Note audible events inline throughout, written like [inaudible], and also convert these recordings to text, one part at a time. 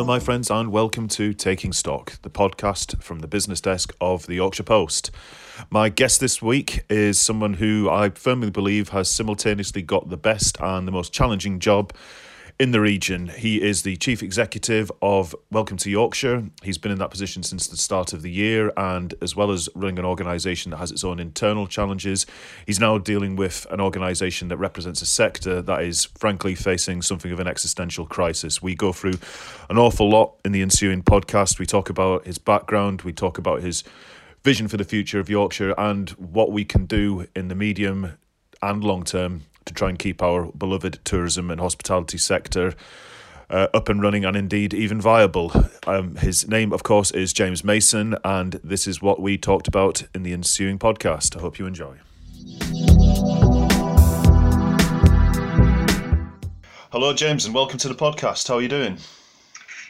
Hello, my friends, and welcome to Taking Stock, the podcast from the business desk of the Yorkshire Post. My guest this week is someone who I firmly believe has simultaneously got the best and the most challenging job in the region. He is the chief executive of Welcome to Yorkshire. He's been in that position since the start of the year, and as well as running an organisation that has its own internal challenges, he's now dealing with an organisation that represents a sector that is frankly facing something of an existential crisis. We go through an awful lot in the ensuing podcast. We talk about his background, we talk about his vision for the future of Yorkshire, and what we can do in the medium and long term to try and keep our beloved tourism and hospitality sector uh, up and running and indeed even viable. Um, his name, of course, is James Mason, and this is what we talked about in the ensuing podcast. I hope you enjoy. Hello, James, and welcome to the podcast. How are you doing?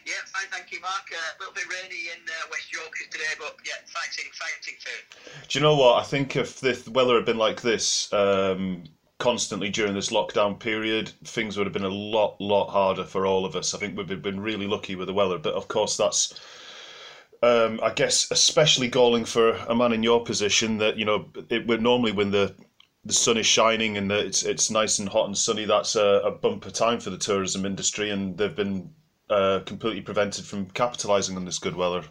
Yeah, fine, thank you, Mark. Uh, a little bit rainy in uh, West Yorkshire today, but yeah, fighting, fighting too. Do you know what? I think if the weather had been like this, um, constantly during this lockdown period, things would have been a lot, lot harder for all of us. I think we've been really lucky with the weather, but of course, that's, um, I guess, especially galling for a man in your position that you know, it would normally when the the sun is shining and it's it's nice and hot and sunny. That's a, a bumper time for the tourism industry, and they've been uh, completely prevented from capitalising on this good weather.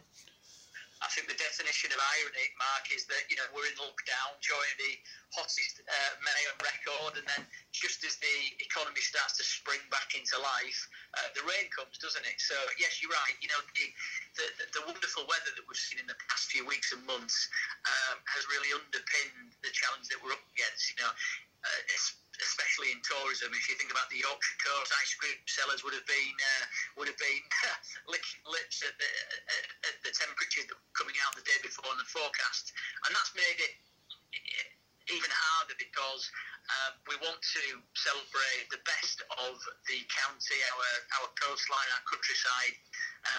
I think the definition of irony, Mark, is that you know we're in lockdown during the hottest uh, May on record, and then just as the economy starts to spring back into life, uh, the rain comes, doesn't it? So yes, you're right. You know the, the, the wonderful weather that we've seen in the past few weeks and months um, has really underpinned the challenge that we're up against. You know, uh, especially in tourism. If you think about the Yorkshire coast, ice cream sellers would have been uh, would have been [laughs] licking lips at the, at, at the were coming out the day before in the forecast, and that's made it even harder because um, we want to celebrate the best of the county, our our coastline, our countryside,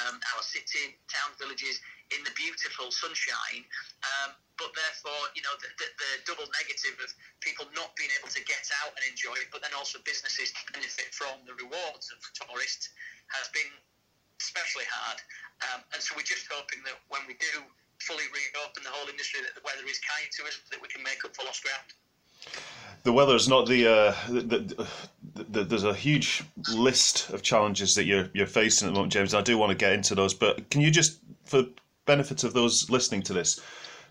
um, our city, towns, villages in the beautiful sunshine. Um, but therefore, you know, the, the, the, double negative of people not being able to get out and enjoy it, but then also businesses benefit from the rewards of tourists has been especially hard. Um, and so we're just hoping that when we do fully reopen the whole industry, that the weather is kind to us, that we can make up for lost ground. The weather is not the, uh, the, the, the, there's a huge list of challenges that you're you're facing at the moment, James. I do want to get into those, but can you just, for benefits of those listening to this,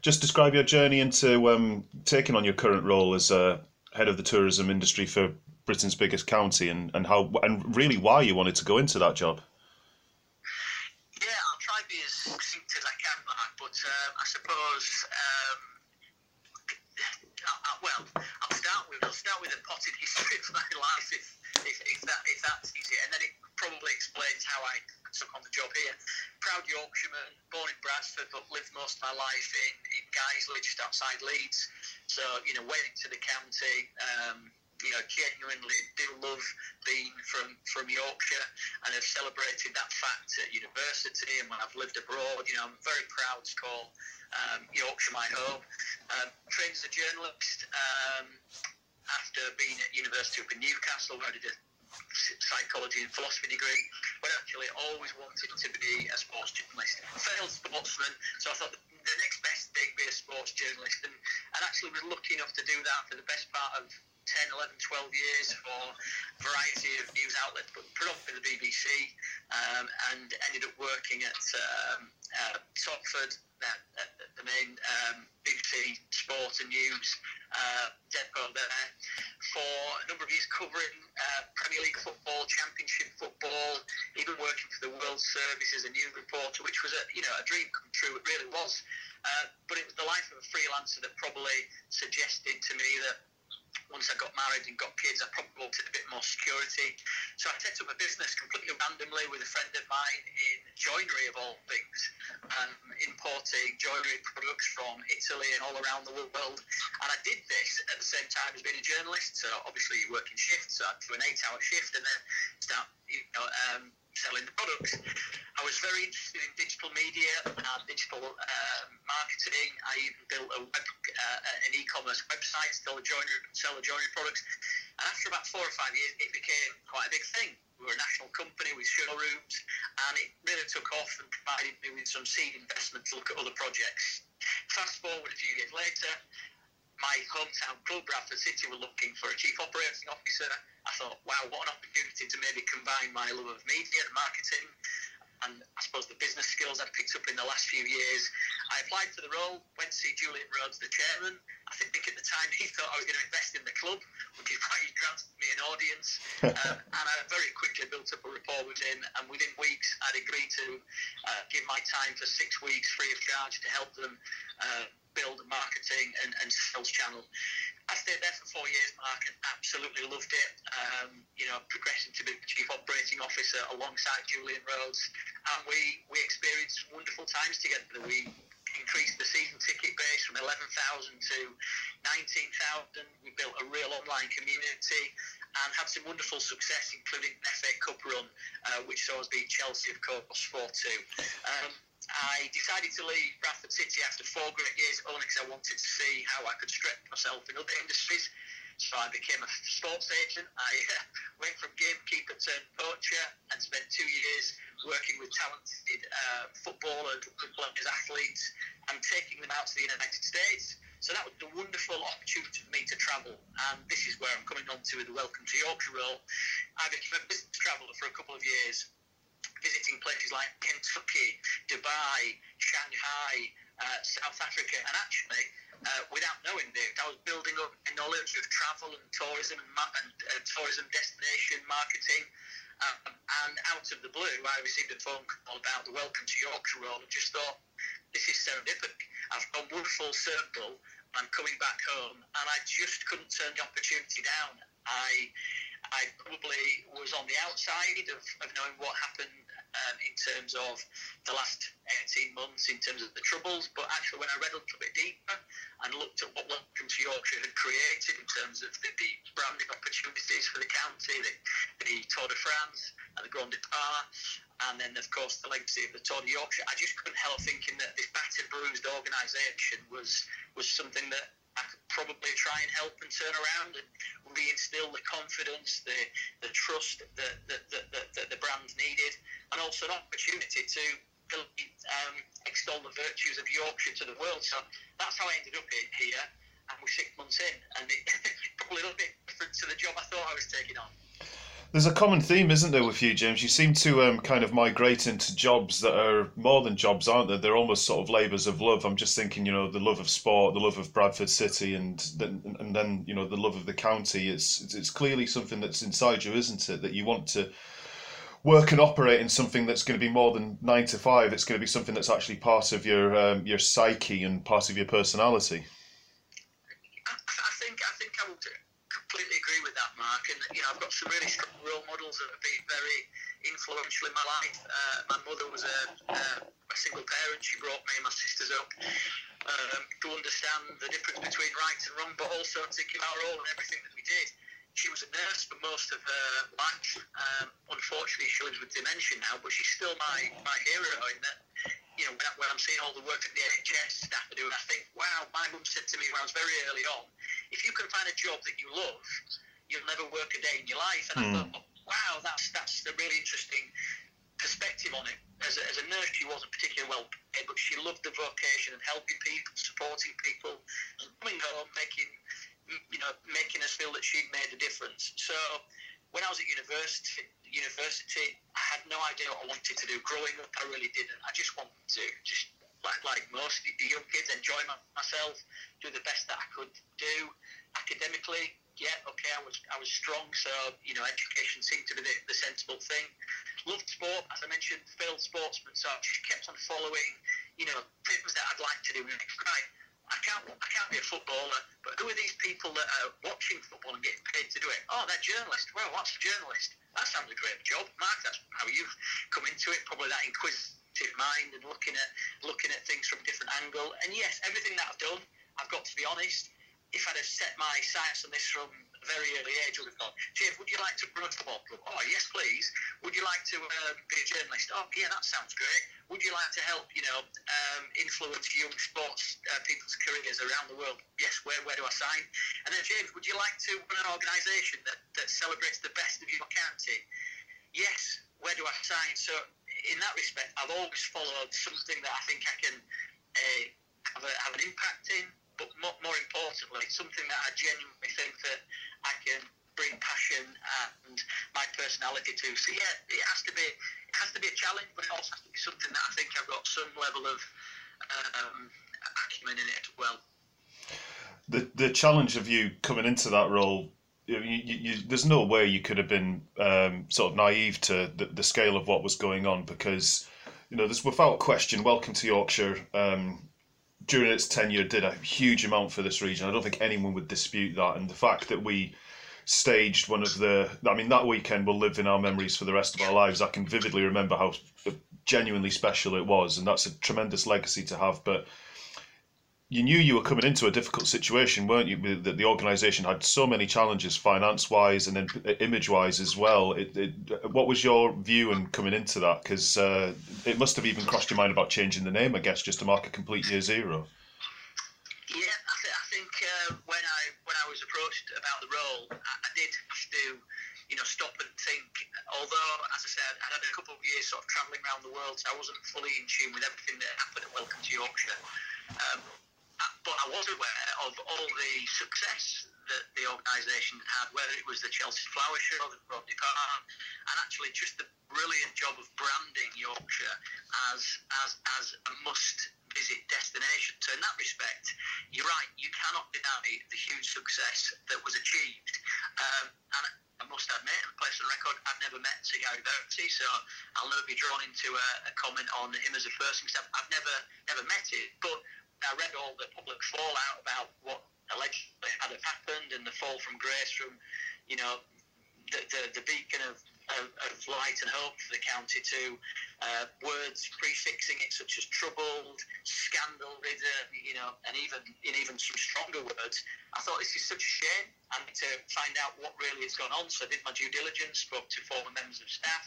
just describe your journey into um, taking on your current role as uh, head of the tourism industry for Britain's biggest county, and, and how and really why you wanted to go into that job. Yeah, I'll try to be as succinct as I can, Mark. But um, I suppose, um, I, I, well, I'll start with I'll start with a potted history of my [laughs] life, if, if, if that if that's easy, and then it probably explains how I took on the job here. Proud Yorkshireman, born in Bradford, but lived most of my life in, in Guiseley, just outside Leeds. So, you know, went into the county, um, you know, genuinely do love being from, from Yorkshire and have celebrated that fact at university and when I've lived abroad. You know, I'm very proud to call um, Yorkshire my home. Um, trained as a journalist um, after being at University in Newcastle, where I did a psychology and philosophy degree, but actually always wanted to be a sports journalist. Failed sportsman, so I thought the next best thing be a sports journalist, and, and actually was lucky enough to do that for the best part of 10, 11, 12 years for a variety of news outlets, but predominantly the BBC, um, and ended up working at um, uh, Topford, uh, the main um, BBC sport and news uh, depot there, for a number of years covering uh, Premier League football, Championship football, even working for the World Service as a news reporter, which was a you know a dream come true. It really was. Uh, but it was the life of a freelancer that probably suggested to me that once I got married and got kids, I probably wanted a bit more security. So I set up a business completely randomly with a friend of mine in joinery of all things, um, importing joinery products from Italy and all around the world. And I did this at the same time as being a journalist. So obviously you work in shifts, so I'd do an eight-hour shift and then start, you know, um, selling the products. I was very interested in digital media and digital uh, marketing. I even built a web, uh, an e-commerce website, the joinery, the joinery products. And after about four or five years, it became quite a big thing. We were a national company with showrooms, and it really took off and provided me with some seed investment to look at other projects. Fast forward a few years later, my hometown club, Bradford City, were looking for a chief operating officer. I thought, wow, what an opportunity to maybe combine my love of media and marketing and I suppose the business skills I've picked up in the last few years. I applied for the role, went to see Julian Rhodes, the chairman. I think at the time [laughs] he thought I was going to invest in the club, which is why he granted me an audience. [laughs] um, and I very quickly built up a rapport with him, and within weeks I'd agreed to uh, give my time for six weeks free of charge to help them uh, build a marketing and, and sales channel. Stayed there for four years, Mark, and absolutely loved it. Um, you know, progressing to be chief operating officer alongside Julian Rhodes, and we we experienced wonderful times together. We increased the season ticket base from 11,000 to 19,000. We built a real online community and had some wonderful success, including an FA Cup run, uh, which saw us beat Chelsea, of course, 4 2. Um, I decided to leave Bradford City after four great years only because I wanted to see how I could stretch myself in other industries. So I became a sports agent. I uh, [laughs] went from gamekeeper to poacher and spent two years working with talented uh, footballers, players, athletes, and taking them out to the United States. So that was a wonderful opportunity for me to travel. And this is where I'm coming on to with the Welcome to Yorkshire role. I became a business traveller for a couple of years visiting places like Kentucky, Dubai, Shanghai, uh, South Africa, and actually, uh, without knowing this, I was building up a knowledge of travel and tourism and, ma- and uh, tourism destination marketing. Um, and out of the blue, I received a phone call about the Welcome to Yorkshire role and just thought, this is serendipity. I've gone one full circle. I'm coming back home, and I just couldn't turn the opportunity down. I I probably was on the outside of, of knowing what happened um, in terms of the last 18 months, in terms of the troubles. But actually, when I read a little bit deeper and looked at what Welcome to Yorkshire had created in terms of the, the branding opportunities for the county, the, the Tour de France and the Grand Depart, and then, of course, the legacy of the Tour de Yorkshire, I just couldn't help thinking that this battered, bruised organisation was was something that I could probably try and help and turn around and reinstill the confidence, the, the trust that, that, that, that, that the brand needed, and also an opportunity to um, extol the virtues of Yorkshire to the world. So that's how I ended up here, and we're six months in, and it, [laughs] probably a little bit different to the job I thought I was taking on. There's a common theme, isn't there, with you, James? You seem to um, kind of migrate into jobs that are more than jobs, aren't they? They're almost sort of labours of love. I'm just thinking, you know, the love of sport, the love of Bradford City, and then and then you know the love of the county. It's it's clearly something that's inside you, isn't it? That you want to work and operate in something that's going to be more than nine to five. It's going to be something that's actually part of your um, your psyche and part of your personality. Mark, and you know I've got some really strong role models that have been very influential in my life. Uh, my mother was a, a, single parent; she brought me and my sisters up um, to understand the difference between right and wrong, but also to give our all in everything that we did. She was a nurse for most of her life. Um, unfortunately, she lives with dementia now, but she's still my, my hero in that you know, when, I'm seeing all the work that the NHS staff are doing, I think, wow, my mum said to me when I was very early on, if you can find a job that you love, you'll never work a day in your life. And mm. I hmm. thought, wow, that's that's a really interesting perspective on it. As a, as a nurse, she wasn't particularly well paid, but she loved the vocation and helping people, supporting people, and coming home, making you know, making us feel that she'd made a difference. So when I was at university, university, I had no idea what I wanted to do. Growing up, I really didn't. I just wanted to just like like most the young kids, enjoy my, myself, do the best that I could do academically yeah, okay, I was I was strong, so you know, education seemed to be the, the sensible thing. Loved sport, as I mentioned, failed sportsman, so I just kept on following, you know, things that I'd like to do next. Right, I can't I can't be a footballer, but who are these people that are watching football and getting paid to do it? Oh, they're journalists. Well, what's a journalist? That sounds a great job, Mark. That's how you've come into it. Probably that inquisitive mind and looking at looking at things from a different angle. And yes, everything that I've done, I've got to be honest if I'd have set my sights on this from a very early age, I would have gone, Jeff, would you like to run a football club? Oh, yes, please. Would you like to uh, be a journalist? Oh, yeah, that sounds great. Would you like to help, you know, um, influence young sports uh, people's careers around the world? Yes, where, where do I sign? And then, James, would you like to run an organisation that, that celebrates the best of your county? yes, where do I sign? So in that respect, I've always followed something that I think I can uh, have, a, have an impact in, but more, more importantly, something that I genuinely think that I can bring passion and my personality to. So yeah, it has to be it has to be a challenge, but it also has to be something that I think I've got some level of um, acumen in it as well. The the challenge of you coming into that role you, you, you, there's no way you could have been um, sort of naive to the, the, scale of what was going on because, you know, there's without question, Welcome to Yorkshire um, during its tenure did a huge amount for this region. I don't think anyone would dispute that. And the fact that we staged one of the, I mean, that weekend will live in our memories for the rest of our lives. I can vividly remember how genuinely special it was, and that's a tremendous legacy to have. But you knew you were coming into a difficult situation, weren't you? That the organisation had so many challenges, finance-wise and then image-wise as well. It, it, what was your view and coming into that? Because uh, it must have even crossed your mind about changing the name, I guess, just to mark a complete year zero. Yeah, I, th- I think uh, when I when I was approached about the role, I, I did have to, you know, stop and think. Although, as I said, I had a couple of years sort of travelling around the world, so I wasn't fully in tune with everything that happened at Welcome to Yorkshire. Um, but I was aware of all the success that the organisation had, whether it was the Chelsea Flower Show, or the Rodney Park, and actually just the brilliant job of branding Yorkshire as as as a must visit destination. So in that respect, you're right. You cannot deny the huge success that was achieved. Um, and must admit, and place on record, I've never met Sir Gary Verity, so I'll never be drawn into a, a comment on him as a person. I've, I've never never met him, but I read all the public fallout about what allegedly had happened and the fall from grace from, you know, the, the, the beacon of, of, of, light and hope for the county to uh, words prefixing it such as troubled, scandal ridden, you know, and even in even some stronger words. I thought this is such a shame. I need to find out what really has gone on. So I did my due diligence, spoke to former members of staff,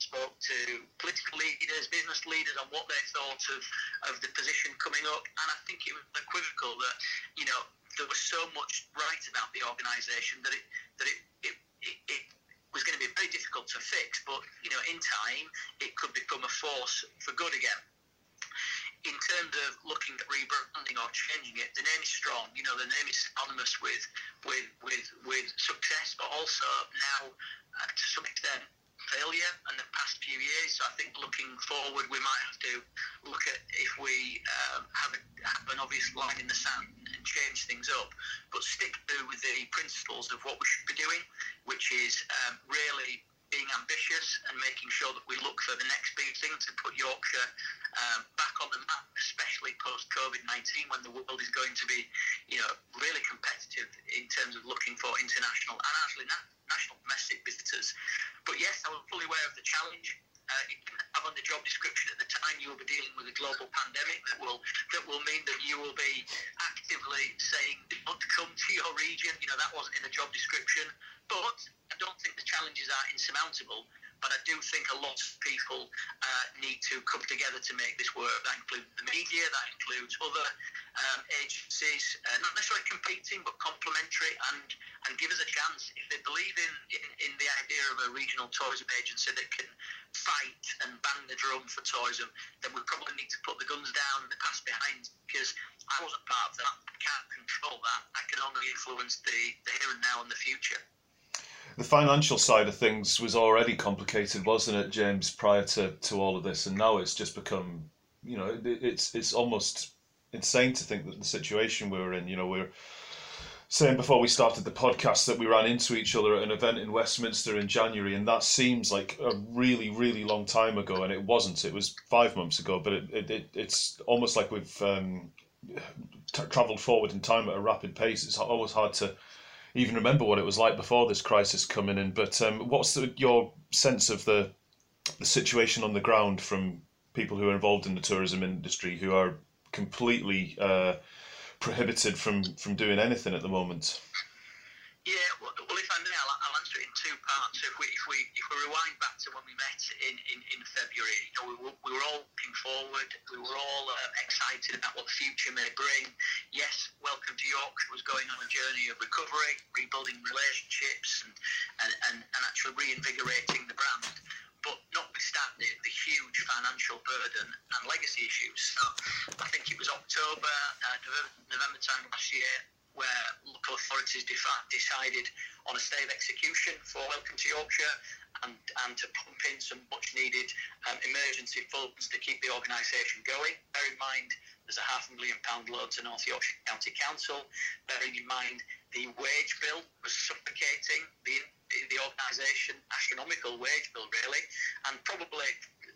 spoke to political leaders, business leaders on what they thought of, of the position coming up. And I think it was equivocal that, you know, there was so much right about the organisation that it that it, it, it, it was going to be very difficult to fix. But, you know, in time, it could become a force for good again in terms of looking at rebranding or changing it, the name is strong. You know, the name is synonymous with with with with success, but also now, uh, to some extent, failure in the past few years. So I think looking forward, we might have to look at if we um, have, a, have, an obvious line in the sand and change things up, but stick to the principles of what we should be doing, which is um, really being ambitious and making sure that we look for the next big thing to put Yorkshire um, back on the map, especially post COVID 19 when the world is going to be, you know, really competitive in terms of looking for international and actually na- national domestic visitors. But yes, I was fully aware of the challenge. Uh, you can have on the job description at the time you will be dealing with a global pandemic that will that will mean that you will be actively saying don't come to your region. You know that wasn't in the job description, but I don't think the challenges are insurmountable. But I do think a lot of people uh, need to come together to make this work. That includes the media, that includes other um, agencies, uh, not necessarily competing but complementary, and, and give us a chance. If they believe in, in, in the idea of a regional tourism agency that can fight and bang the drum for tourism, then we probably need to put the guns down and the past behind because I wasn't part of that. I can't control that. I can only influence the, the here and now and the future the financial side of things was already complicated, wasn't it, James, prior to, to all of this? And now it's just become, you know, it, it's it's almost insane to think that the situation we were in, you know, we're saying before we started the podcast that we ran into each other at an event in Westminster in January, and that seems like a really, really long time ago, and it wasn't. It was five months ago, but it, it, it it's almost like we've um, t- travelled forward in time at a rapid pace. It's always hard to even remember what it was like before this crisis coming in. But um, what's the, your sense of the the situation on the ground from people who are involved in the tourism industry who are completely uh, prohibited from, from doing anything at the moment? Yeah, well, if I may, in two parts. If we, if we if we rewind back to when we met in, in, in February, you know, we were, we were all looking forward. We were all uh, excited about what the future may bring. Yes, Welcome to York was going on a journey of recovery, rebuilding relationships, and and, and, and actually reinvigorating the brand. But notwithstanding the huge financial burden and legacy issues, so I think it was October, uh, November time last year where local authorities defi- decided on a stay of execution for Welcome to Yorkshire and, and to pump in some much needed um, emergency funds to keep the organisation going. Bear in mind, there's a half a million pound loan to North Yorkshire County Council. Bearing in mind, the wage bill was suffocating the, the organisation, astronomical wage bill, really, and probably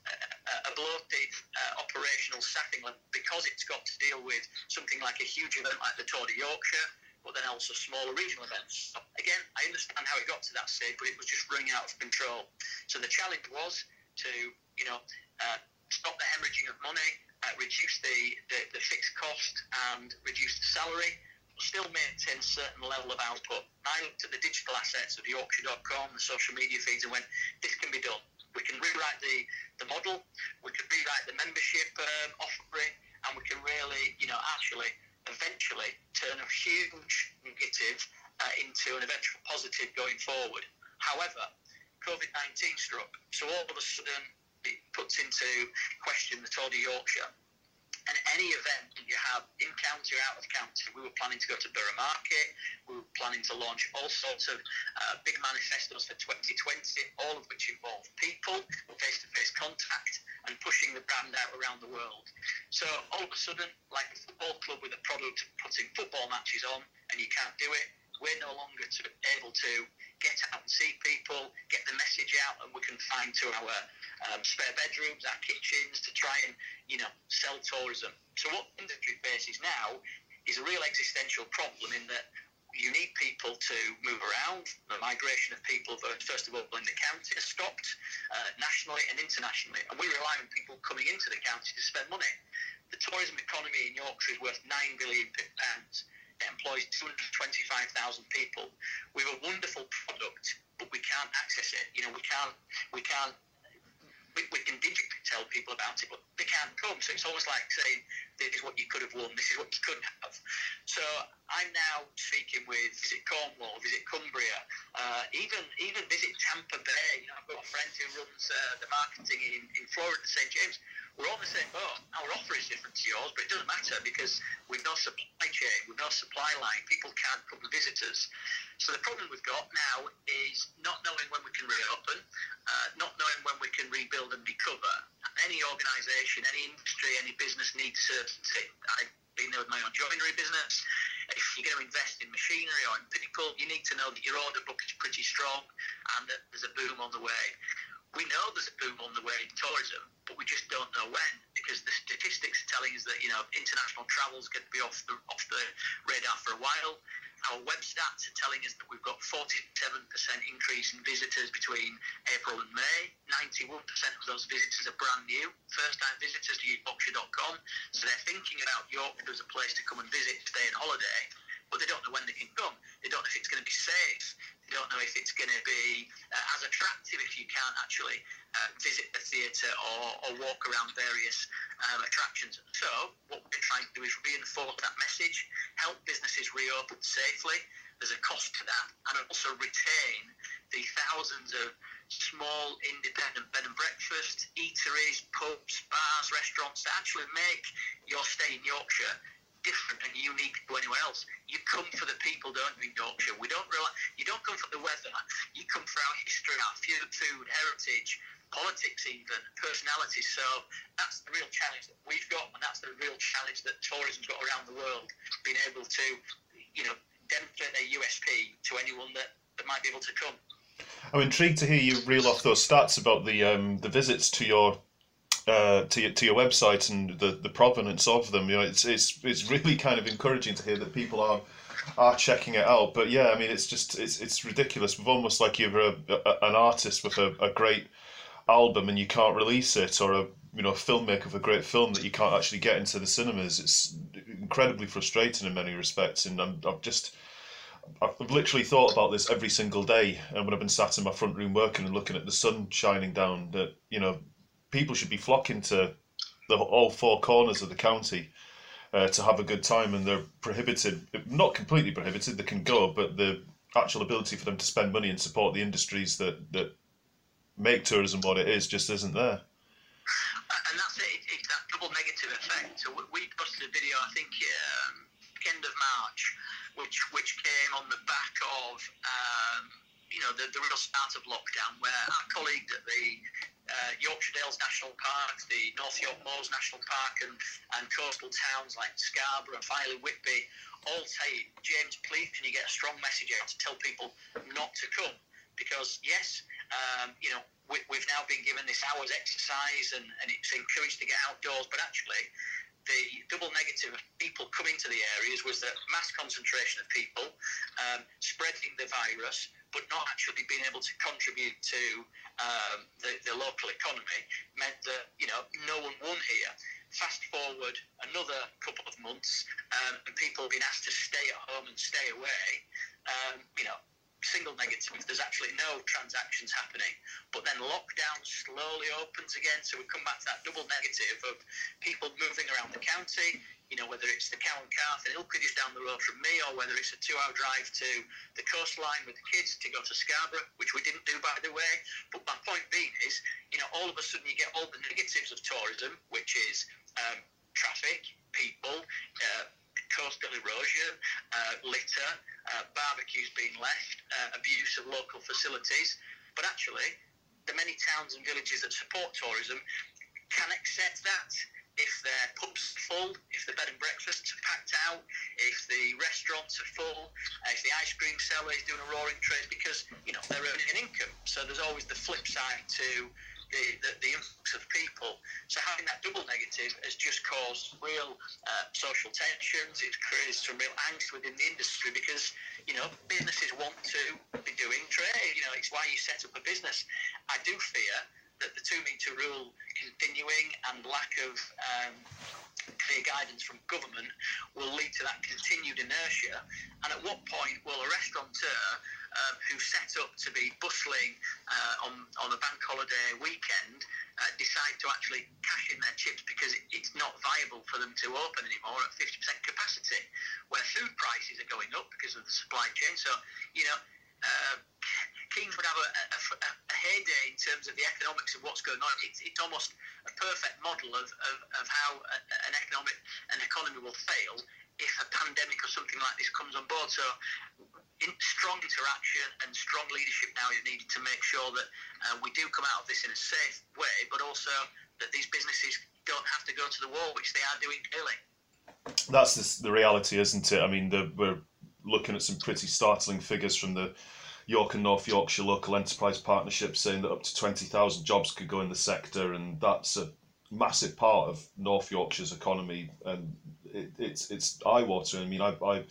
a, bloated uh, operational setting because it's got to deal with something like a huge event like the Tour de Yorkshire, but then also smaller regional events. Again, I understand how it got to that stage, but it was just running out of control. So the challenge was to, you know, uh, stop the hemorrhaging of money, uh, reduce the, the, the fixed cost, and reduce the salary still maintain a certain level of output. I looked at the digital assets of Yorkshire.com, the social media feeds, and went, this can be done. We can rewrite the, the model, we can rewrite the membership um, offering, and we can really, you know, actually, eventually turn a huge negative uh, into an eventual positive going forward. However, COVID 19 struck, so all of a sudden it puts into question the Tour de Yorkshire and any event that you have in county or out of county, we were planning to go to Borough Market. We were planning to launch all sorts of uh, big manifestos for 2020, all of which involve people, face-to-face contact, and pushing the brand out around the world. So all of a sudden, like a football club with a product putting football matches on, and you can't do it, we're no longer to, able to get out and see people, get the message out, and we can find to our um, spare bedrooms, our kitchens, to try and you know sell tourism. So what industry faces now is a real existential problem in that you need people to move around. The migration of people, first of all, in the county has stopped uh, nationally and internationally, and we rely on people coming into the county to spend money. The tourism economy in Yorkshire is worth nine billion pounds employs 225,000 people. We have a wonderful product, but we can't access it. You know, we can't, we can't, we, we can digitally tell people about it, but they can't come. So it's almost like saying, this is what you could have won, this is what you couldn't have. So I'm now speaking with Visit Cornwall, Visit Cumbria, uh, even even Visit Tampa Bay. You know, I've got a friend who runs uh, the marketing in, in Florida, St. James we're all the same boat. Our offer is different to yours, but it doesn't matter because we've no supply chain, we've no supply line. People can't come visit us. So the problem we've got now is not knowing when we can reopen, uh, not knowing when we can rebuild and recover. Any organisation, any industry, any business needs certainty. I've been there with my own joinery business. If you're going to invest in machinery or in people, you need to know that your order book is pretty strong and that there's a boom on the way we know there's a boom on the way in tourism, but we just don't know when because the statistics are telling us that you know international travel is going to be off the off the radar for a while. Our web stats are telling us that we've got 47% increase in visitors between April and May. 91% of those visitors are brand new, first-time visitors to Yorkshire.com. So they're thinking about Yorkshire as a place to come and visit, stay on holiday but they don't know when they can come. They don't know if it's going to be safe. Don't know if it's going to be uh, as attractive if you can't actually uh, visit the theatre or, or, walk around various um, attractions. So what we're trying to do is reinforce that message, help businesses reopen safely. There's a cost to that, and also retain the thousands of small independent bed and breakfast, eateries, pubs, bars, restaurants that actually make your stay in Yorkshire different and unique to anyone else. You come for the people, don't you, in Yorkshire? We don't rely, you don't come for the weather. You come for our history, our food, heritage, politics, even personality. So that's the real challenge that we've got, and that's the real challenge that tourism's got around the world. Being able to, you know, demonstrate their USP to anyone that, that might be able to come. I'm intrigued to hear you reel off those stats about the um, the visits to your uh, to your to your website and the, the provenance of them. You know, it's it's it's really kind of encouraging to hear that people are are checking it out. But yeah, I mean, it's just it's it's ridiculous. We've almost like you're a, a, an artist with a, a great album and you can't release it, or a you know a filmmaker of a great film that you can't actually get into the cinemas. It's incredibly frustrating in many respects, and I'm I've just. I've literally thought about this every single day, and when I've been sat in my front room working and looking at the sun shining down, that you know people should be flocking to the, all four corners of the county uh, to have a good time, and they're prohibited, not completely prohibited, they can go, but the actual ability for them to spend money and support the industries that, that make tourism what it is just isn't there. And that's it, it's that double negative effect. So we posted a video, I think, um, end of March, which which came on the back of um, you know the, the real start of lockdown, where our colleague at the uh, Yorkshire Dales National Park, the North York Moors National Park, and, and coastal towns like Scarborough and Filey Whitby all say, James, please can you get a strong message out to tell people not to come? Because yes, um, you know we, have now been given this hour's exercise and, and it's encouraged to get outdoors, but actually the double negative of people coming to the areas was that mass concentration of people um, spreading the virus, but not actually being able to contribute to um, the, the, local economy meant that you know no one won here. Fast forward another couple of months, um, and people been asked to stay at home and stay away. Um, you know, single negative there's actually no transactions happening. But then lockdown slowly opens again, so we come back to that double negative of people moving around the county. You know, whether it's the Cow and Ilkley just down the road from me, or whether it's a two-hour drive to the coastline with the kids to go to Scarborough, which we didn't do by the way. But my point being is, you know, all of a sudden you get all the negatives of tourism, which is um, traffic, people. Uh, coastal erosion, uh, litter, uh, barbecues being left, uh, abuse of local facilities. But actually, the many towns and villages that support tourism can accept that if their pubs are full, if the bed and breakfasts are packed out, if the restaurants are full, if the ice cream seller is doing a roaring trade because you know they're earning an income. So there's always the flip side to the, the, the influx of people. So having that double negative has just caused real uh, social tensions. It's created some real angst within the industry because, you know, businesses want to be doing trade. You know, it's why you set up a business. I do fear that the two metre rule continuing and lack of um, clear guidance from government will lead to that continued inertia. And at what point will a restaurateur um, who set up to be bustling uh, on, on a bank holiday weekend uh, decide to actually cash in their chips because it, it's not viable for them to open anymore at 50% capacity, where food prices are going up because of the supply chain. So, you know, uh, Keynes would have a, a, a, heyday in terms of the economics of what's going on. It's, it's almost a perfect model of, of, of how a, an economic an economy will fail if a pandemic or something like this comes on board. So in, strong interaction and strong leadership now is needed to make sure that uh, we do come out of this in a safe way, but also that these businesses don't have to go to the wall, which they are doing clearly. That's the, the reality, isn't it? I mean, the, we're looking at some pretty startling figures from the York and North Yorkshire local enterprise partnership saying that up to 20,000 jobs could go in the sector, and that's a massive part of North Yorkshire's economy, and it, it's it's eye watering. I mean, I, I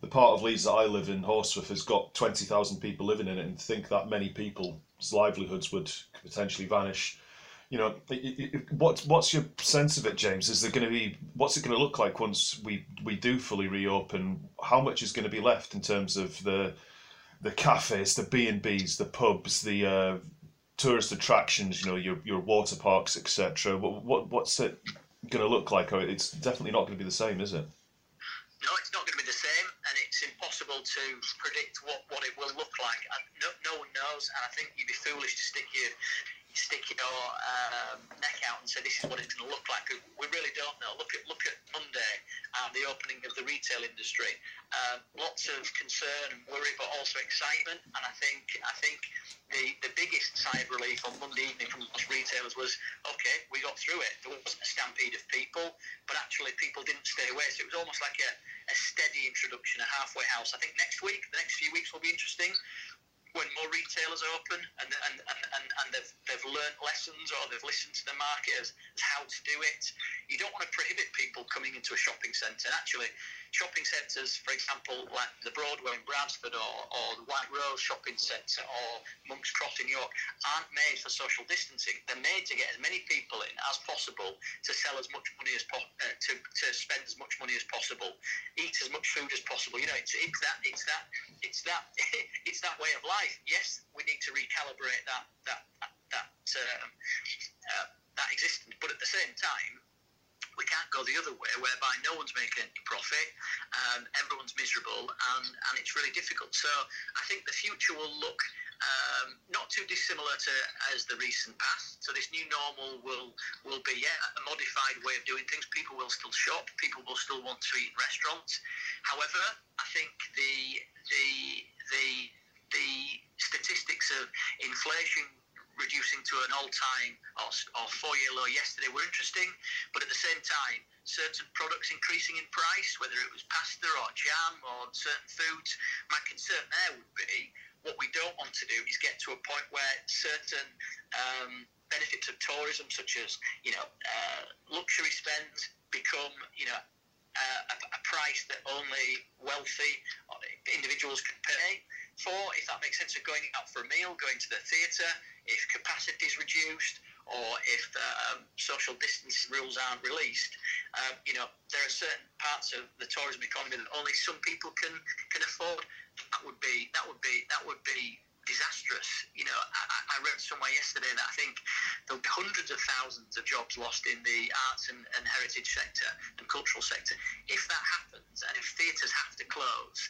the part of Leeds that I live in, Horsforth, has got 20,000 people living in it, and think that many people's livelihoods would potentially vanish. You know, what's what's your sense of it, James? Is there going to be what's it going to look like once we we do fully reopen? How much is going to be left in terms of the the cafes, the B and B's, the pubs, the uh, tourist attractions? You know, your your water parks, etc. What, what what's it going to look like? It's definitely not going to be the same, is it? No, it's not going to be the same, and it's impossible to predict what, what it will look like. No, no one knows, and I think you'd be foolish to stick your stick your um, neck out and say this is what it's going to look like. We really don't know. Look at look at Monday and the opening of the retail industry. Um, lots of concern and worry, but also excitement. And I think I think the, the biggest sigh of relief on Monday evening from most retailers was okay, we got through it. There wasn't a stampede of people, but actually people didn't stay away. So it was almost like a, a steady introduction, a halfway house. I think next week, the next few weeks will be interesting when more retailers open and, and, and, and, they've, they've learned lessons or they've listened to the market as, as how to do it, you don't want to prohibit people coming into a shopping centre. And actually, shopping centres, for example, like the Broadway in Bradford or, or the White Rose Shopping Centre or Monk's Cross in York, aren't made for social distancing. They're made to get as many people in as possible to sell as much money as uh, to, to spend as much money as possible, eat as much food as possible. You know, it's, it's that it's that it's that [laughs] it's that way of life life, yes, we need to recalibrate that that that that, um, uh, that existence, but at the same time, we can't go the other way, whereby no one's making any profit, um, everyone's miserable, and, and it's really difficult. So I think the future will look um, not too dissimilar to as the recent past. So this new normal will will be yeah a modified way of doing things. People will still shop. People will still want to eat in restaurants. However, I think the the the the statistics of inflation reducing to an all-time or, or four-year low yesterday were interesting, but at the same time, certain products increasing in price, whether it was pasta or jam or certain foods. My concern there would be what we don't want to do is get to a point where certain um, benefits of tourism, such as you know uh, luxury spends, become you know uh, a, a, price that only wealthy individuals can pay for, if that makes sense, of going out for a meal, going to the theatre, if capacity is reduced, or if um, social distance rules aren't released. Um, you know, there are certain parts of the tourism economy that only some people can can afford. That would be that would be that would be disastrous. You know, I, I, read somewhere yesterday that I think there'll be hundreds of thousands of jobs lost in the arts and, and heritage sector and cultural sector. If that happens, and if theatres have to close,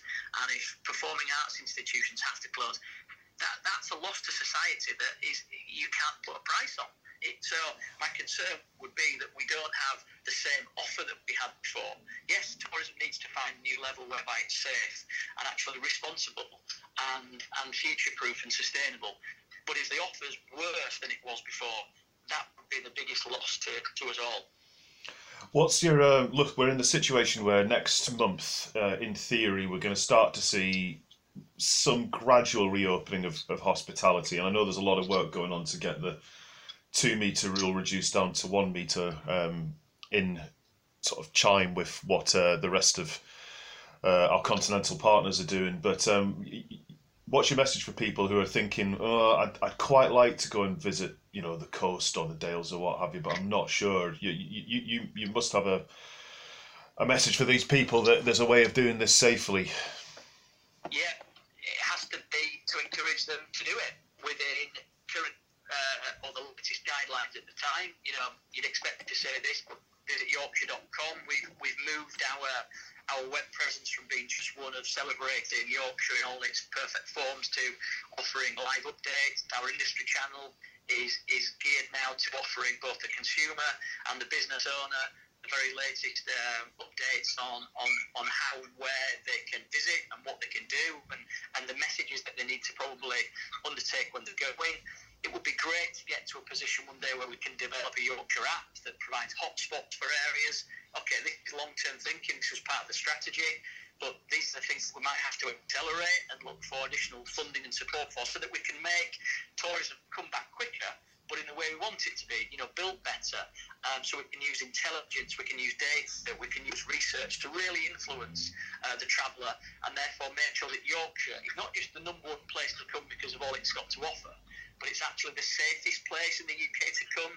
and if performing arts institutions have to close, that, that's a loss to society that is you can't put a price on. It, so my concern would be that we don't have the same offer that we had before. Yes, tourism needs to find a new level whereby it's safe and actually responsible and, and future-proof and sustainable. But if the offer is worse than it was before, that would be the biggest loss to, to us all. What's your uh, look? We're in the situation where next month, uh, in theory, we're going to start to see some gradual reopening of, of hospitality, and I know there's a lot of work going on to get the two meter rule reduced down to one meter um, in sort of chime with what uh, the rest of uh, our continental partners are doing. But um, what's your message for people who are thinking, oh, I'd, I'd, quite like to go and visit, you know, the coast or the Dales or what have you, but I'm not sure. You you you, you must have a a message for these people that there's a way of doing this safely. Yeah, it has to be to encourage them to do it within uh, or the latest guidelines at the time. You know, you'd expect me to say this, but visit Yorkshire.com. We've we've moved our our web presence from being just one of celebrating Yorkshire in all its perfect forms to offering live updates. Our industry channel is is geared now to offering both the consumer and the business owner very latest um, updates on, on, on how and where they can visit and what they can do and, and the messages that they need to probably undertake when they're going it would be great to get to a position one day where we can develop a Yorkshire app that provides hotspots for areas. Okay, this is long term thinking, this was part of the strategy, but these are the things that we might have to accelerate and look for additional funding and support for so that we can make tourism come back quicker. But in the way we want it to be, you know, built better, um, so we can use intelligence, we can use data, we can use research to really influence uh, the traveller, and therefore make sure that Yorkshire is not just the number one place to come because of all it's got to offer, but it's actually the safest place in the UK to come.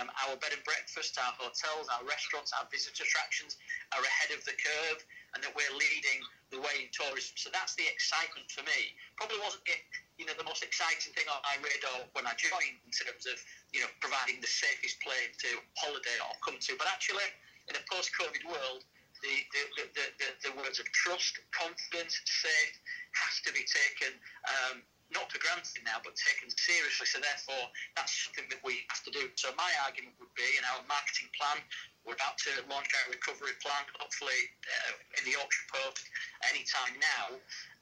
Um, our bed and breakfast, our hotels, our restaurants, our visitor attractions are ahead of the curve, and that we're leading the way in tourism. So that's the excitement for me. Probably wasn't it, you know, the most exciting thing on my radar when I joined in terms of, you know, providing the safest place to holiday or come to, but actually in a post-COVID world, the, the, the, the, the words of trust, confidence, safe has to be taken um, not for granted now, but taken seriously. So therefore, that's something that we have to do. So my argument would be, in our marketing plan, we're about to launch our recovery plan, hopefully uh, in the Yorkshire Post anytime now,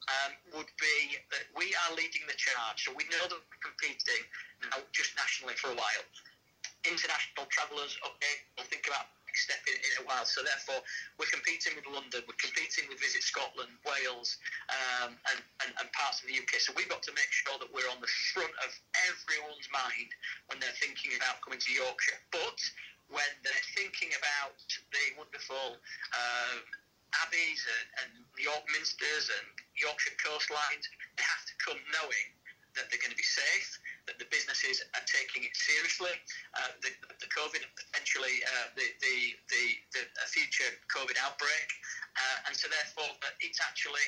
um, would be that we are leading the charge. So we know that we're competing now just nationally for a while. International travellers, okay, we'll think about step in, in a while. So therefore, we're competing with London, we're competing with Visit Scotland, Wales, um, and, and, and parts of the UK. So we've got to make sure that we're on the front of everyone's mind when they're thinking about coming to Yorkshire. But when they're thinking about the wonderful um, abbeys and, and York Minsters and Yorkshire coastlines, they have to come knowing that they're going to be safe, that the businesses are taking it seriously, uh, the, the COVID potentially uh, the, the, the, the future COVID outbreak, uh, and so therefore it's actually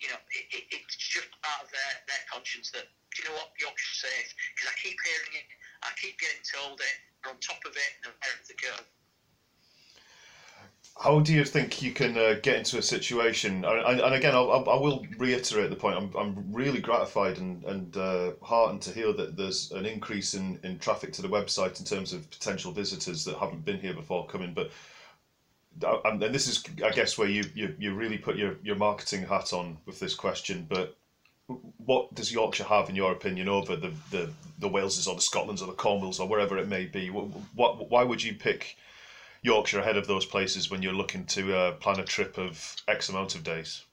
you know it, it, it's just part of their, their conscience that you know what? Yorkshire's safe. Because I keep hearing it, I keep getting told it, on top of it, and. How do you think you can uh, get into a situation? And, and again, I'll, I will reiterate the point. I'm, I'm really gratified and, and uh, heartened to hear that there's an increase in, in traffic to the website in terms of potential visitors that haven't been here before coming. But uh, and this is, I guess, where you, you, you really put your, your marketing hat on with this question. But what does Yorkshire have, in your opinion, over the, the, the Waleses or the Scotlands or the Cornwalls or wherever it may be? What, what why would you pick Yorkshire ahead of those places when you're looking to uh, plan a trip of X amount of days?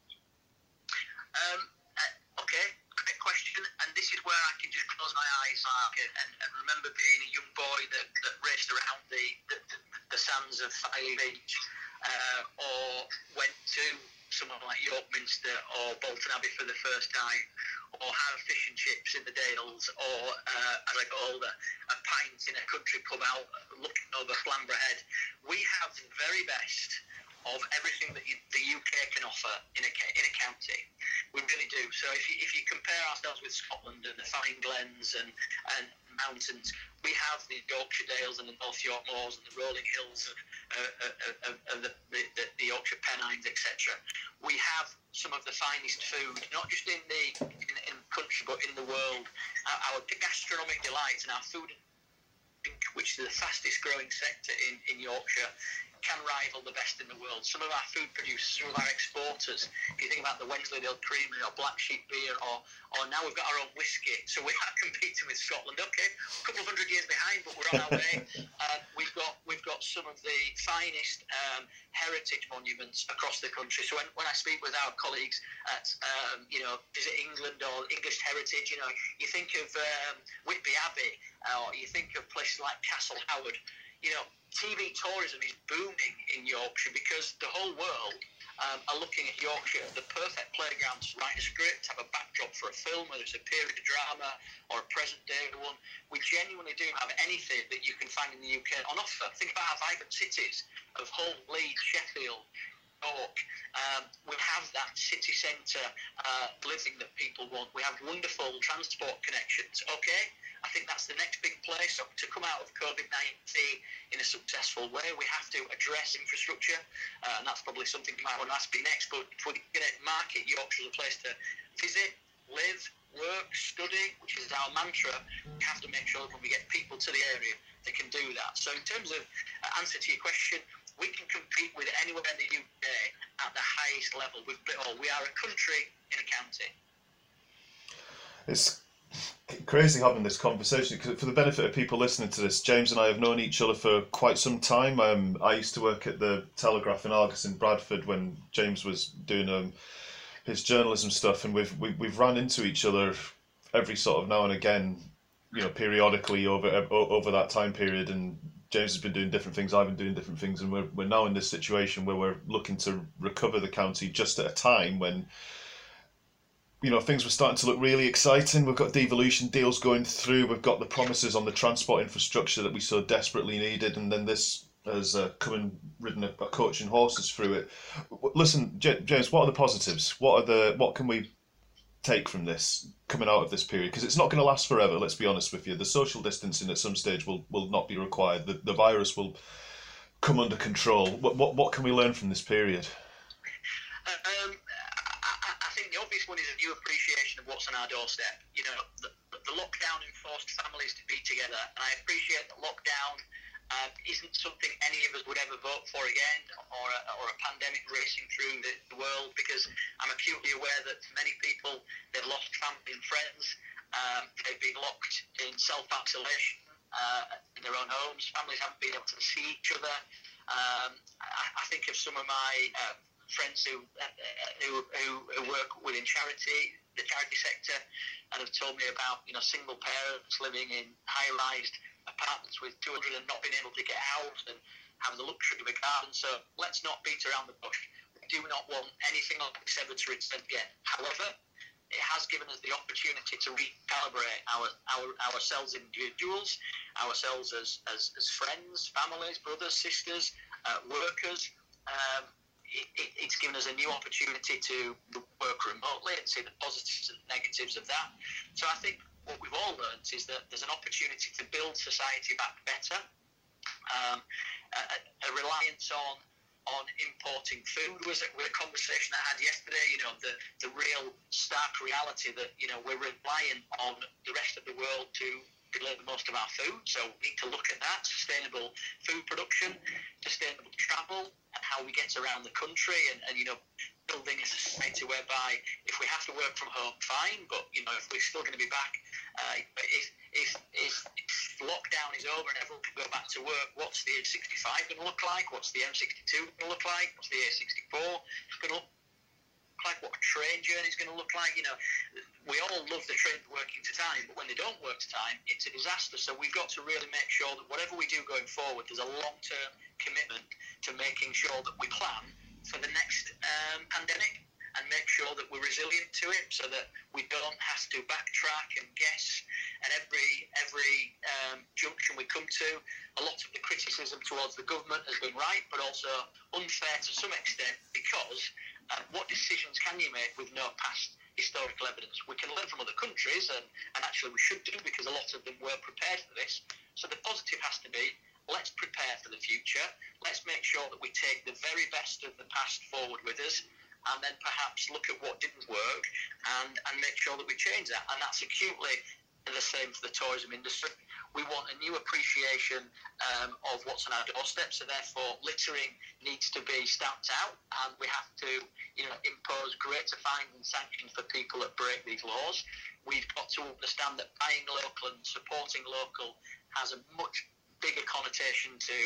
Um, uh, okay, great question. And this is where I can just close my eyes Mark, and, and remember being a young boy that, that raced around the, the, the, the sands of Filey Beach uh, or went to someone like York Minster or Bolton Abbey for the first time, or have fish and chips in the Dales, or uh, as I got older, a pint in a country pub out looking over Flamborough Head. We have the very best of everything that you, the UK can offer in a, in a county. We really do. So if you, if you compare ourselves with Scotland and the Fine Glens and, and mountains, we have the Yorkshire Dales and the North York Moors and the rolling hills of, uh, of the, the, the, Yorkshire Pennines, etc. We have some of the finest food, not just in the in, in country but in the world. Our, our gastronomic delights and our food which is the fastest growing sector in, in Yorkshire, can rival the best in the world. Some of our food producers, some of our exporters, if you think about the Wensleydale Creamery or Black Sheep Beer, or, or now we've got our own whiskey, so we are [laughs] competing with Scotland. Okay, a couple of hundred years behind, but we're on our way. [laughs] Uh, we've got we've got some of the finest um, heritage monuments across the country. So when, when I speak with our colleagues at um, you know Visit England or English Heritage, you know you think of um, Whitby Abbey, or you think of places like Castle Howard you know, TV tourism is booming in Yorkshire because the whole world um, are looking at Yorkshire, the perfect playground to write a script, have a backdrop for a film, whether it's a period drama or a present day one. We genuinely do have anything that you can find in the UK on offer. Think about our vibrant cities of Hull, Leeds, Sheffield, York. Um, we have that city centre uh, living that people want. We have wonderful transport connections. Okay, I think that's the next big place. So to come out of COVID 19 in a successful way, we have to address infrastructure, uh, and that's probably something you might want to ask me next. But if we're going to market Yorkshire as a place to visit, live, work, study, which is our mantra, we have to make sure that when we get people to the area, they can do that. So in terms of uh, answer to your question, we can compete with anywhere in the UK at the highest level. With we are a country in a county. It's crazy having this conversation because for the benefit of people listening to this, James and I have known each other for quite some time. Um, I used to work at the Telegraph and Argus in Bradford when James was doing um, his journalism stuff, and we've we, have we have run into each other every sort of now and again, you know, periodically over over that time period. And James has been doing different things, I've been doing different things, and we're we're now in this situation where we're looking to recover the county just at a time when you know things were starting to look really exciting. We've got devolution deals going through. We've got the promises on the transport infrastructure that we so desperately needed, and then this has uh, come and ridden a, a coach and horses through it. Listen, J- James, what are the positives? What are the what can we take from this coming out of this period? Because it's not going to last forever. Let's be honest with you. The social distancing at some stage will will not be required. The the virus will come under control. What what what can we learn from this period? Um I I think the obvious one is a new appreciation of what's on our doorstep. You know, the, the lockdown enforced families to be together, and I appreciate that lockdown um, isn't something any of us would ever vote for again, or a, or a pandemic racing through the, the world, because I'm acutely aware that many people they've lost family and friends, um, they've been locked in self-isolation uh, in their own homes. Families haven't been able to see each other. Um, I, I, think of some of my uh, friends who, uh, who, who, who work within charity, the charity sector, and have told me about you know single parents living in high-rise apartments with children and not being able to get out and having the luxury of a garden. So let's not beat around the bush. We do not want anything like this ever to return again. However, it has given us the opportunity to recalibrate our, our ourselves individuals, ourselves as, as, as friends, families, brothers, sisters, uh, workers. Um, it, it's given us a new opportunity to work remotely and see the positives and negatives of that. So I think what we've all learned is that there's an opportunity to build society back better. Um, a, a, reliance on on importing food was a, was a conversation I had yesterday. You know, the, the real stark reality that, you know, we're relying on the rest of the world to deliver most of our food. So we need to look at that sustainable food production, sustainable travel, and how we get around the country, and, and you know, building a society whereby if we have to work from home, fine, but you know, if we're still going to be back, uh, if, if, if, lockdown is over and everyone can go back to work, what's the A65 going to look like? What's the M62 going to look like? What's the A64 going to look like? What a train journey is going to look like? You know, we all love the train working to time, but when they don't work to time, it's a disaster. So we've got to really make sure that whatever we do going forward, there's a long-term commitment to making sure that we plan for the next um, pandemic and make sure that we're resilient to it so that we don't have to backtrack and guess at every every um, junction we come to. A lot of the criticism towards the government has been right, but also unfair to some extent because uh, what decisions can you make with no past historical evidence? We can learn from other countries, and, and actually we should do because a lot of them were prepared for this. So the positive has to be let's prepare for the future. Let's make sure that we take the very best of the past forward with us and then perhaps look at what didn't work and, and make sure that we change that. And that's acutely the same for the tourism industry. We want a new appreciation um, of what's on our doorstep, so therefore littering needs to be stamped out, and we have to, you know, impose greater fines and sanctions for people that break these laws. We've got to understand that buying local and supporting local has a much bigger connotation to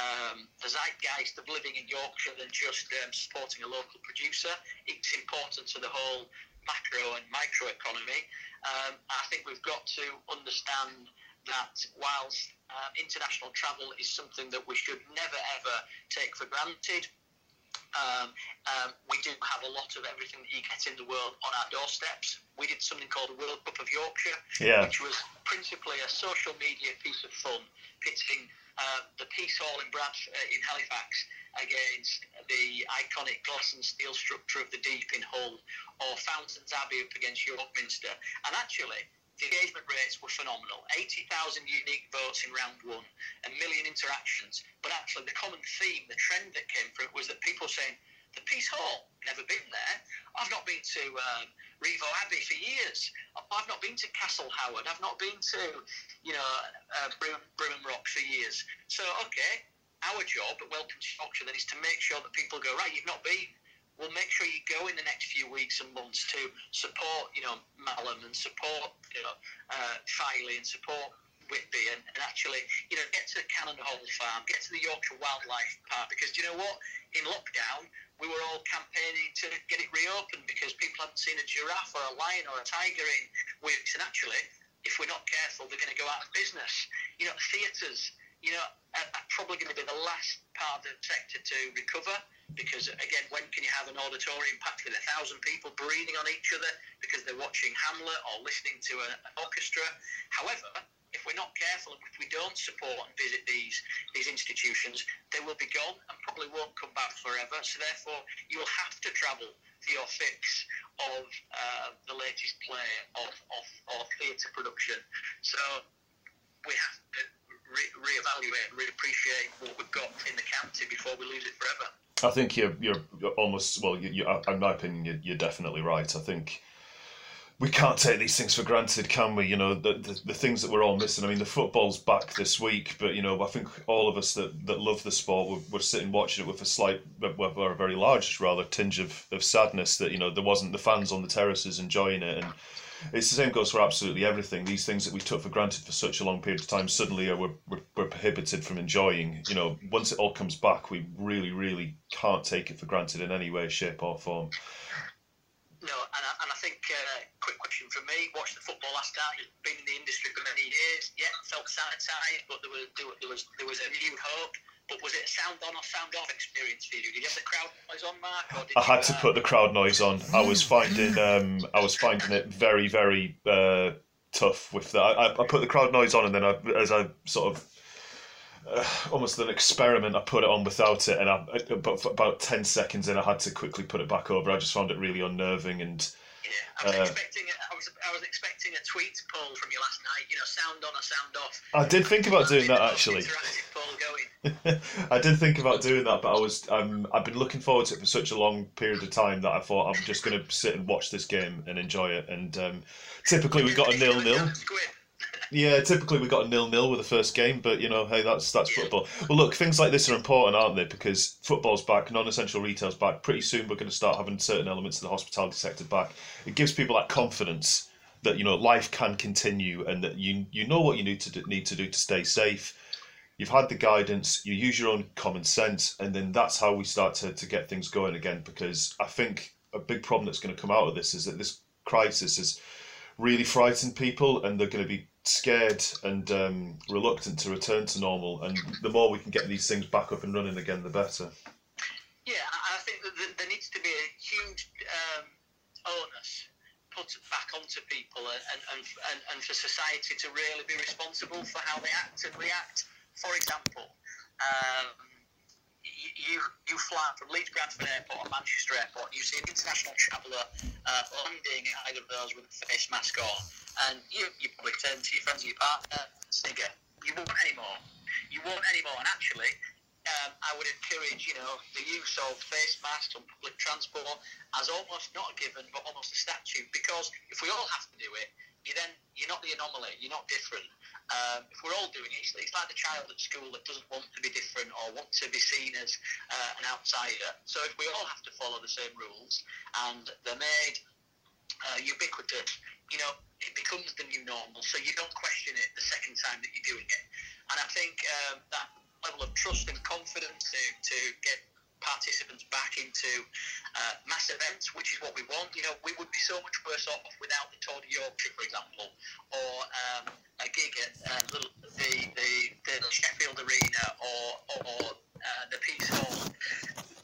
um, the zeitgeist of living in Yorkshire than just um, supporting a local producer. It's important to the whole macro and micro economy. Um, I think we've got to understand that whilst um, international travel is something that we should never ever take for granted, um, um, we do have a lot of everything that you get in the world on our doorsteps. We did something called the World Cup of Yorkshire, yeah. which was principally a social media piece of fun, pitting uh, the Piece Hall in Brad uh, in Halifax against the iconic glass and steel structure of the Deep in Hull, or Fountains Abbey up against York Minster. And actually, the engagement rates were phenomenal 80,000 unique votes in round one, a million interactions. But actually, the common theme, the trend that came from it was that people saying, the Piece Hall, never been there. I've not been to um, Rievaulx Abbey for years. I've not been to Castle Howard. I've not been to, you know, uh, Brimham Rock for years. So, okay, our job at Welcome to Yorkshire then is to make sure that people go, right, you've not been well, make sure you go in the next few weeks and months to support, you know, Malham and support, you know, uh, Filey and support Whitby and, and, actually, you know, get to Cannon Hall Farm, get to the Yorkshire Wildlife Park because do you know what? In lockdown, we were all campaigning to get it reopened because people hadn't seen a giraffe or a lion or a tiger in weeks. And actually, if we're not careful, they're going to go out of business. You know, theatres, you know, are, probably going to be the last part of the sector to recover because again, when can you have an auditorium packed with a thousand people breathing on each other because they're watching Hamlet or listening to a, an orchestra? However, if we're not careful and if we don't support and visit these these institutions, they will be gone and probably won't come back forever. So therefore, you'll have to travel for your fix of uh, the latest play of, of, of theatre production. So we have to re- reevaluate and reappreciate what we've got in the county before we lose it forever. I think you're you're, almost well. You, you, in my opinion, you're, you're definitely right. I think we can't take these things for granted, can we? You know, the, the, the things that we're all missing. I mean, the football's back this week, but you know, I think all of us that, that love the sport, we're, we're sitting watching it with a slight, or a very large, rather, tinge of, of sadness that you know there wasn't the fans on the terraces enjoying it, and it's the same goes for absolutely everything. These things that we took for granted for such a long period of time suddenly are we're, we're, we're prohibited from enjoying. You know, once it all comes back, we really, really can't take it for granted in any way, shape, or form. No, and I, and I think, uh, quick question from me, watched the football last night, been in the industry for many years, yeah, felt sanitised, but there was, there was, there was a new hope but was it sound on or sound off experience for you? Did you have the crowd noise on, Mark? I had to uh... put the crowd noise on. I was finding um, I was finding it very very uh, tough with that. I, I, put the crowd noise on, and then I, as I sort of uh, almost an experiment. I put it on without it, and I, about, about ten seconds in, I had to quickly put it back over. I just found it really unnerving, and Yeah, I was, uh, expecting a, I was I was expecting a tweet poll from you last night. You know, sound on or sound off. I did think about doing that actually. [laughs] I did think about doing that, but I was um, I've been looking forward to it for such a long period of time that I thought I'm just going to sit and watch this game and enjoy it. And um, typically we got a nil nil. Yeah, typically we got a nil nil with the first game, but you know, hey, that's that's football. Well, look, things like this are important, aren't they? Because football's back, non-essential retail's back. Pretty soon, we're going to start having certain elements of the hospitality sector back. It gives people that confidence that you know life can continue and that you you know what you need to do, need to do to stay safe. You've had the guidance. You use your own common sense, and then that's how we start to to get things going again. Because I think a big problem that's going to come out of this is that this crisis has really frightened people, and they're going to be scared and um, reluctant to return to normal. And the more we can get these things back up and running again, the better. Yeah, I think that there needs to be a huge um, onus put back onto people and, and, and, and for society to really be responsible for how they act and react. For example, um, you you fly from Leeds Bradford Airport or Manchester Airport, you see an international traveller uh, landing at either of those with a face mask on, and you, you probably turn to your friends or your partner, snigger. You won't anymore. You won't anymore. And actually, um, I would encourage, you know, the use of face masks on public transport as almost not a given, but almost a statute. Because if we all have to do it, you then you're not the anomaly. You're not different. Um, if we're all doing it, it's, like the child at school that doesn't want to be different or want to be seen as uh, an outsider. So if we all have to follow the same rules and they're made uh, ubiquitous, you know, it becomes the new normal. So you don't question it the second time that you're doing it. And I think um, that level of trust and confidence to, to get participants back into uh, mass events, which is what we want. You know, we would be so much worse off without the Tour de Yorkshire, for example, or um, a gig at uh, the, the, the, Sheffield Arena or, or uh, the Piece Hall.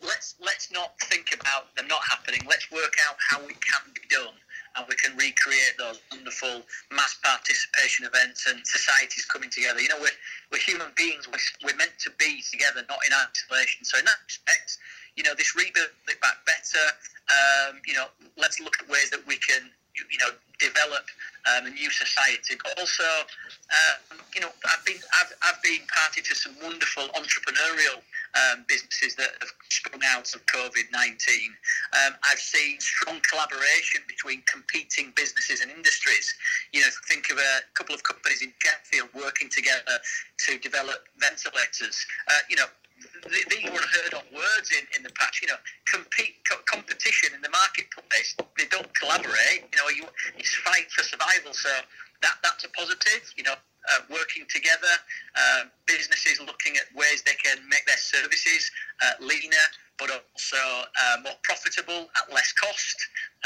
Let's let's not think about them not happening. Let's work out how it can be done and we can recreate those wonderful mass participation events and societies coming together. You know, we're, we're human beings. We're, we're meant to be together, not in isolation. So in that respect, you know, this rebuild it back better. Um, you know, let's look at ways that we can, you know, develop um, a new society. But also, um, you know, I've been I've, I've been party to some wonderful entrepreneurial um, businesses that have sprung out of COVID 19. Um, I've seen strong collaboration between competing businesses and industries. You know, think of a couple of companies in Sheffield working together to develop ventilators. Uh, you know, these were heard of words in, in the past. You know, compete co- competition in the marketplace. They don't collaborate. You know, you, it's fight for survival. So that that's a positive. You know, uh, working together, uh, businesses looking at ways they can make their services uh, leaner, but also uh, more profitable at less cost,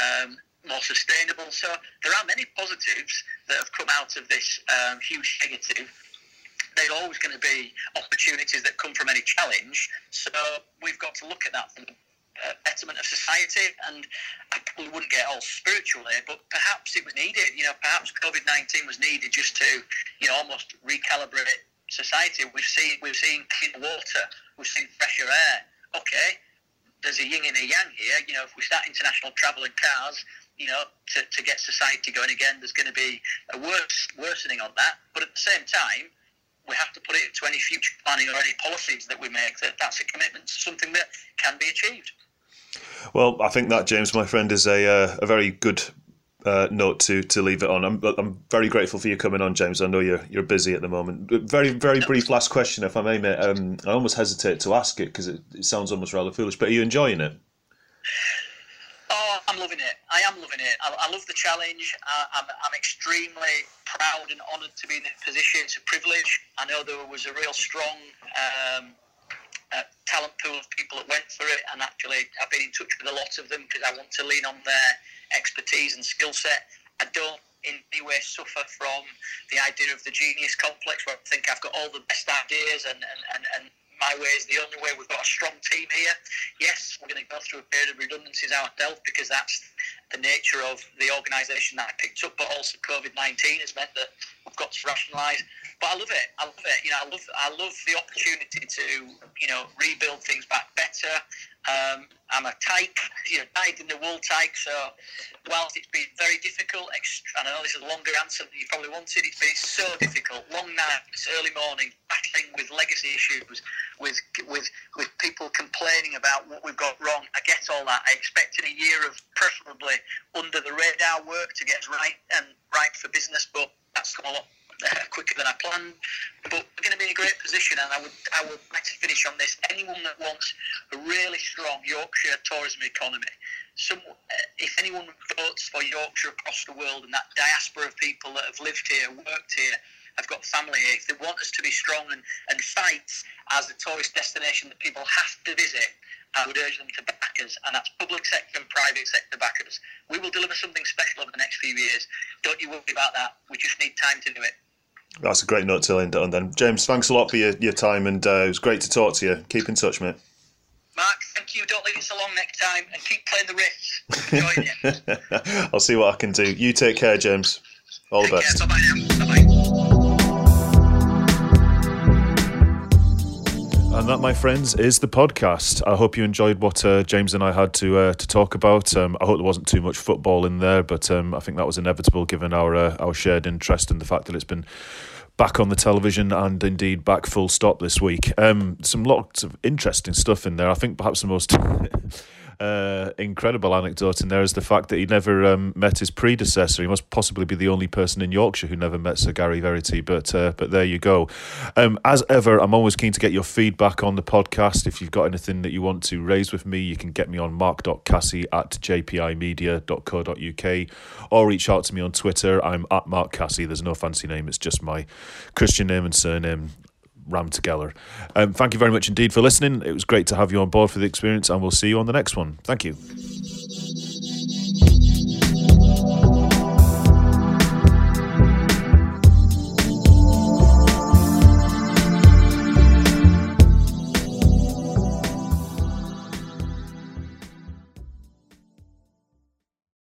um, more sustainable. So there are many positives that have come out of this um, huge negative. There's always going to be opportunities that come from any challenge. So we've got to look at that from uh, betterment of society. And I probably wouldn't get all spiritual here, but perhaps it was needed. You know, perhaps COVID nineteen was needed just to, you know, almost recalibrate society. We've seen we've seen clean water, we've seen fresher air. Okay, there's a yin and a yang here. You know, if we start international travel and cars, you know, to, to get society going again, there's going to be a worse worsening on that. But at the same time, we have to put it into any future planning or any policies that we make that that's a commitment to something that can be achieved. Well, I think that James, my friend, is a uh, a very good uh, note to to leave it on. I'm I'm very grateful for you coming on, James. I know you're you're busy at the moment. Very very brief last question, if I may, mate. Um, I almost hesitate to ask it because it, it sounds almost rather foolish. But are you enjoying it? Oh, I'm loving it. I am loving it. I, I love the challenge. I, am I'm, I'm extremely proud and honoured to be in this position. It's a privilege. I know there was a real strong um, talent pool of people that went for it, and actually I've been in touch with a lot of them because I want to lean on their expertise and skill set. I don't in any way suffer from the idea of the genius complex where I think I've got all the best ideas and, and, and, and my way is the only way. We've got a strong team here. Yes, we're going to go through a period of redundancies ourselves because that's the nature of the organisation that I picked up. But also COVID nineteen has meant that we've got to rationalise. But I love it. I love it. You know, I love I love the opportunity to you know rebuild things back better. Um, I'm a tyke, you know, dyed in the wool tyke. So whilst it's been very difficult, and I know this is a longer answer than you probably wanted. It's been so difficult, long nights, early morning, battling with legacy issues, with with with people complaining about what we've got wrong. I get all that. I expected a year of preferably under the radar work to get right and right for business, but that's come a lot uh, quicker than I planned. But we're going to be in a great position, and I would I would like to finish on this. Anyone that wants a really strong Yorkshire tourism economy, some uh, if anyone votes for Yorkshire across the world and that diaspora of people that have lived here, worked here. have got family here. If they want us to be strong and, and sites as a tourist destination that people have to visit, I would urge them to back us, and that's public sector and private sector backers. We will deliver something special over the next few years. Don't you worry about that. We just need time to do it. That's a great note to end on then. James, thanks a lot for your, your time and uh, it was great to talk to you. Keep in touch, mate. Mark, thank you. Don't leave it so long next time and keep playing the riffs. [laughs] I'll see what I can do. You take care, James. All the best. Bye bye. And that, my friends, is the podcast. I hope you enjoyed what uh, James and I had to uh, to talk about. Um, I hope there wasn't too much football in there, but um, I think that was inevitable given our uh, our shared interest and the fact that it's been back on the television and indeed back full stop this week. Um, some lots of interesting stuff in there. I think perhaps the most [laughs] uh, incredible anecdote in there is the fact that he never um, met his predecessor. He must possibly be the only person in Yorkshire who never met Sir Gary Verity. But uh, but there you go. Um, as ever, I'm always keen to get your feedback on the podcast. If you've got anything that you want to raise with me, you can get me on mark.casci at jpimedia.co.uk or reach out to me on Twitter. I'm at Mark Casci. There's no fancy name. It's just my Christian name and surname rammed together. Um, thank you very much indeed for listening. It was great to have you on board for the experience, and we'll see you on the next one. Thank you.